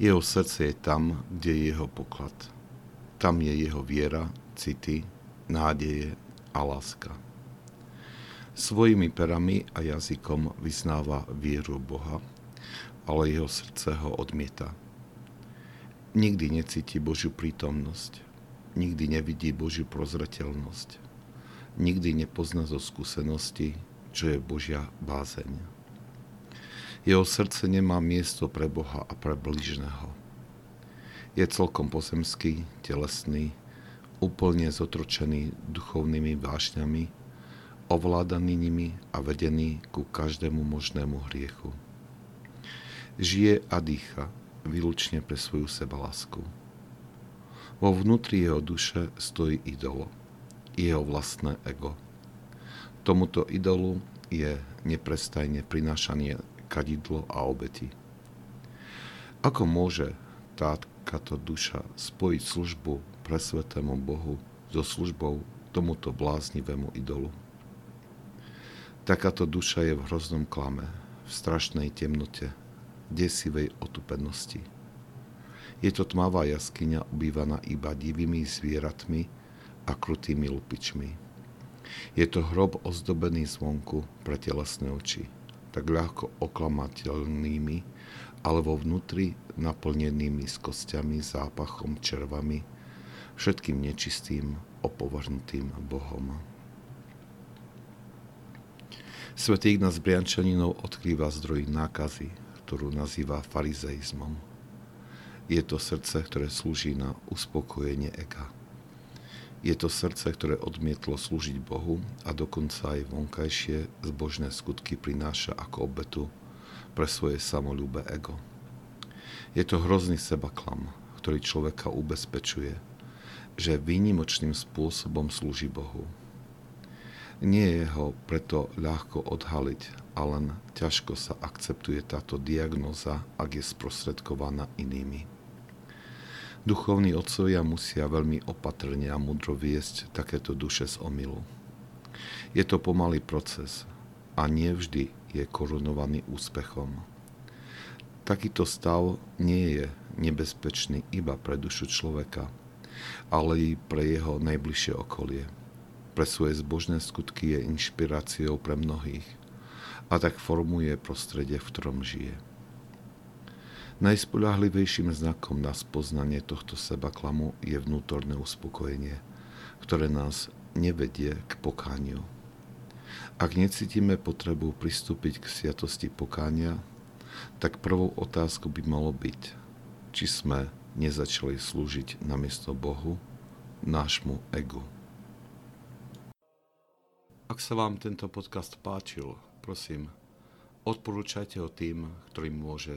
jeho srdce je tam, kde je jeho poklad. Tam je jeho viera, city, nádeje a láska. Svojimi perami a jazykom vyznáva vieru Boha, ale jeho srdce ho odmieta. Nikdy necíti Božiu prítomnosť, nikdy nevidí Božiu prozreteľnosť, nikdy nepozná zo skúsenosti, čo je Božia bázeň. Jeho srdce nemá miesto pre Boha a pre blížneho. Je celkom pozemský, telesný, úplne zotročený duchovnými vášňami, ovládaný nimi a vedený ku každému možnému hriechu. Žije a dýcha výlučne pre svoju sebalásku. Vo vnútri jeho duše stojí idolo, jeho vlastné ego. Tomuto idolu je neprestajne prinášanie kadidlo a obety. Ako môže táto duša spojiť službu pre svetému Bohu so službou tomuto bláznivému idolu? Takáto duša je v hroznom klame, v strašnej temnote, desivej otupenosti. Je to tmavá jaskyňa obývaná iba divými zvieratmi a krutými lupičmi. Je to hrob ozdobený zvonku pre telesné oči tak ľahko oklamateľnými, ale vo vnútri naplnenými s kostiami, zápachom, červami, všetkým nečistým, opovrhnutým Bohom. Svetý Ignác Briančaninov odkrýva zdroj nákazy, ktorú nazýva farizeizmom. Je to srdce, ktoré slúži na uspokojenie ega. Je to srdce, ktoré odmietlo slúžiť Bohu a dokonca aj vonkajšie zbožné skutky prináša ako obetu pre svoje samolúbe ego. Je to hrozný sebaklam, ktorý človeka ubezpečuje, že výnimočným spôsobom slúži Bohu. Nie je ho preto ľahko odhaliť, a len ťažko sa akceptuje táto diagnoza, ak je sprostredkovaná inými. Duchovní otcovia musia veľmi opatrne a mudro viesť takéto duše z omilu. Je to pomalý proces a nie vždy je korunovaný úspechom. Takýto stav nie je nebezpečný iba pre dušu človeka, ale i pre jeho najbližšie okolie. Pre svoje zbožné skutky je inšpiráciou pre mnohých a tak formuje prostredie, v ktorom žije. Najspolahlivejším znakom na spoznanie tohto seba klamu je vnútorné uspokojenie, ktoré nás nevedie k pokániu. Ak necítime potrebu pristúpiť k sviatosti pokánia, tak prvou otázkou by malo byť, či sme nezačali slúžiť namiesto Bohu, nášmu egu. Ak sa vám tento podcast páčil, prosím, odporúčajte ho tým, ktorým môže